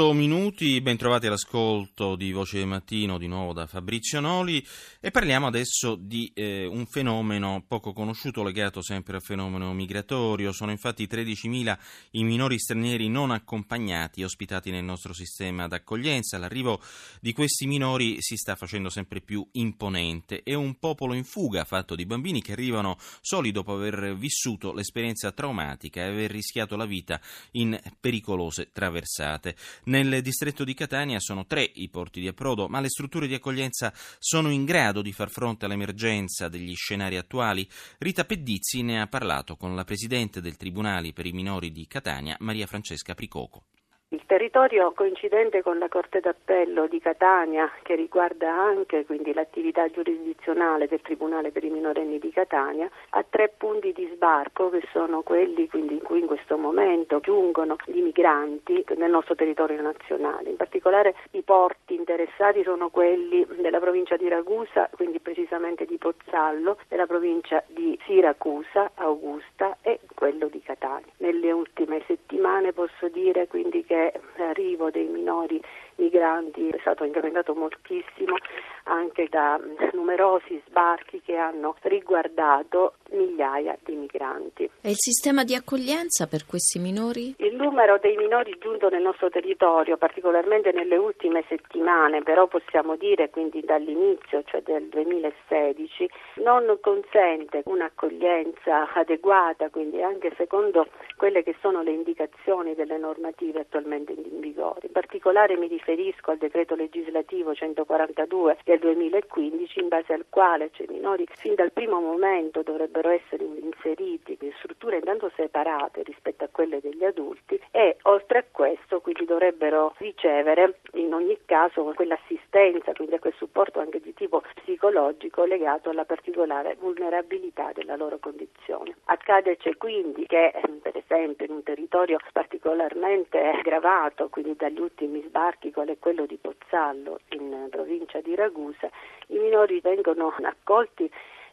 8 minuti, ben trovati all'ascolto di Voce del Mattino, di nuovo da Fabrizio Noli e parliamo adesso di eh, un fenomeno poco conosciuto legato sempre al fenomeno migratorio. Sono infatti 13.000 i minori stranieri non accompagnati ospitati nel nostro sistema d'accoglienza. L'arrivo di questi minori si sta facendo sempre più imponente. È un popolo in fuga fatto di bambini che arrivano soli dopo aver vissuto l'esperienza traumatica e aver rischiato la vita in pericolose traversate. Nel distretto di Catania sono tre i porti di approdo, ma le strutture di accoglienza sono in grado di far fronte all'emergenza degli scenari attuali. Rita Pedizzi ne ha parlato con la presidente del Tribunale per i minori di Catania, Maria Francesca Pricoco. Il territorio coincidente con la Corte d'Appello di Catania, che riguarda anche quindi, l'attività giurisdizionale del Tribunale per i minorenni di Catania, ha tre punti di sbarco che sono quelli quindi, in cui in questo momento giungono gli migranti nel nostro territorio nazionale. In particolare i porti interessati sono quelli della provincia di Ragusa, quindi precisamente di Pozzallo, della provincia di Siracusa, Augusta e quello di Catania. Nelle ultime settimane posso dire quindi che l'arrivo dei minori migranti è stato incrementato moltissimo anche da numerosi sbarchi che hanno riguardato migliaia di migranti. E il sistema di accoglienza per questi minori? Il numero dei minori giunto nel nostro territorio, particolarmente nelle ultime settimane, però possiamo dire quindi dall'inizio, cioè del 2016, non consente un'accoglienza adeguata, quindi anche secondo quelle che sono le indicazioni delle normative attualmente in vigore. In particolare mi riferisco al decreto legislativo 142 del 2015 in base al quale cioè, i minori fin dal primo momento dovrebbero essere inseriti in strutture intanto separate rispetto a quelle degli adulti e oltre a questo quindi dovrebbero ricevere in ogni caso quell'assistenza, quindi quel supporto anche di psicologico legato alla particolare vulnerabilità della loro condizione. Accade cioè, quindi che per esempio in un territorio particolarmente aggravato, quindi dagli ultimi sbarchi quale quello di Pozzallo in provincia di Ragusa, i minori vengono accolti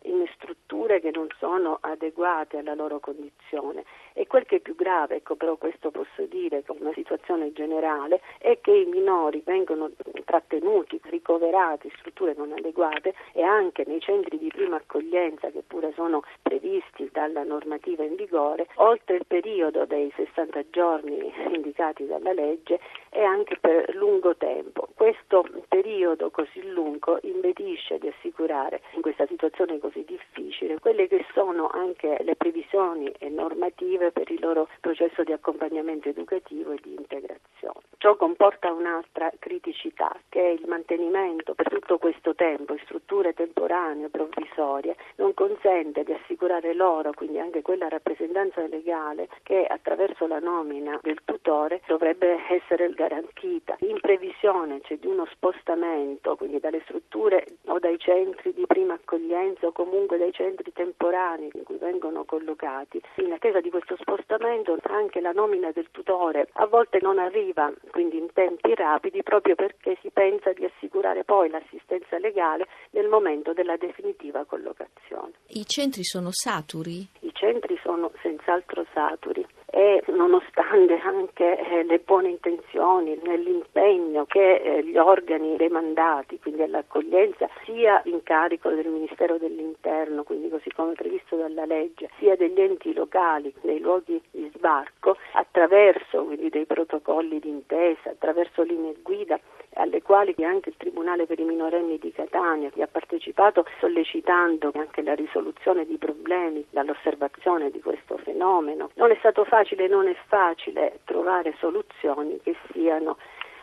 in strutture che non sono adeguate alla loro condizione e quel che è più grave, ecco però questo posso dire come situazione generale, è che i minori vengono trattenuti, ricoverati in strutture non adeguate e anche nei centri di prima accoglienza che pure sono previsti dalla normativa in vigore, oltre il periodo dei 60 giorni indicati dalla legge e anche per lungo tempo. Questo periodo così lungo impedisce di assicurare in questa situazione così difficile quelle che sono anche le previsioni normative per il loro processo di accompagnamento educativo e di integrazione. Ciò comporta un'altra criticità che è il mantenimento per tutto questo tempo in strutture temporanee provvisorie non consente di assicurare loro, quindi anche quella rappresentanza legale che attraverso la nomina del tutore dovrebbe essere garantita in previsione cioè, di uno spostamento quindi dalle strutture o dai centri di prima accoglienza o comunque dai centri temporanei in cui vengono collocati. In attesa di questo spostamento anche la nomina del tutore a volte non arriva quindi in tempi rapidi proprio perché si pensa di assicurare poi l'assistenza legale nel momento della definitiva collocazione. I centri sono saturi? I centri sono senz'altro saturi e nonostante anche eh, le buone intenzioni nell'impegno che eh, gli organi demandati, quindi all'accoglienza, sia in carico del Ministero dell'Interno, quindi così come previsto dalla legge, sia degli enti locali nei luoghi di sbarco, attraverso quindi dei protocolli d'intesa, attraverso linee guida alle quali anche il Tribunale per i minorenni di Catania ha partecipato sollecitando anche la risoluzione di problemi dall'osservazione di questo fenomeno. Non è stato facile, non è facile trovare soluzioni che siano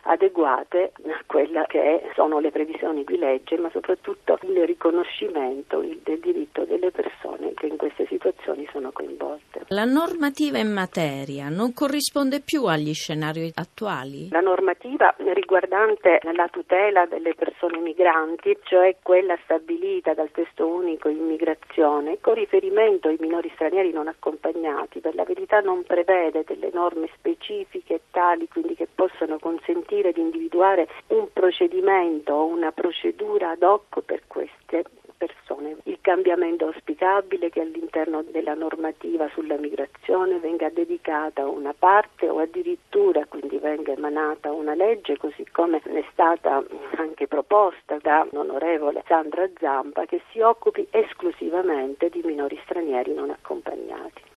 adeguate a quella che sono le previsioni di legge, ma soprattutto il riconoscimento del diritto delle persone che in queste situazioni sono coinvolte. La normativa in materia non corrisponde più agli scenari attuali? La normativa riguardante la tutela delle persone migranti, cioè quella stabilita dal testo unico immigrazione, con riferimento ai minori stranieri non accompagnati, per la verità non prevede delle norme specifiche tali quindi che possano consentire di individuare un procedimento o una procedura ad hoc per queste cambiamento auspicabile che all'interno della normativa sulla migrazione venga dedicata una parte o addirittura quindi venga emanata una legge così come è stata anche proposta da l'onorevole Sandra Zampa che si occupi esclusivamente di minori stranieri non accompagnati.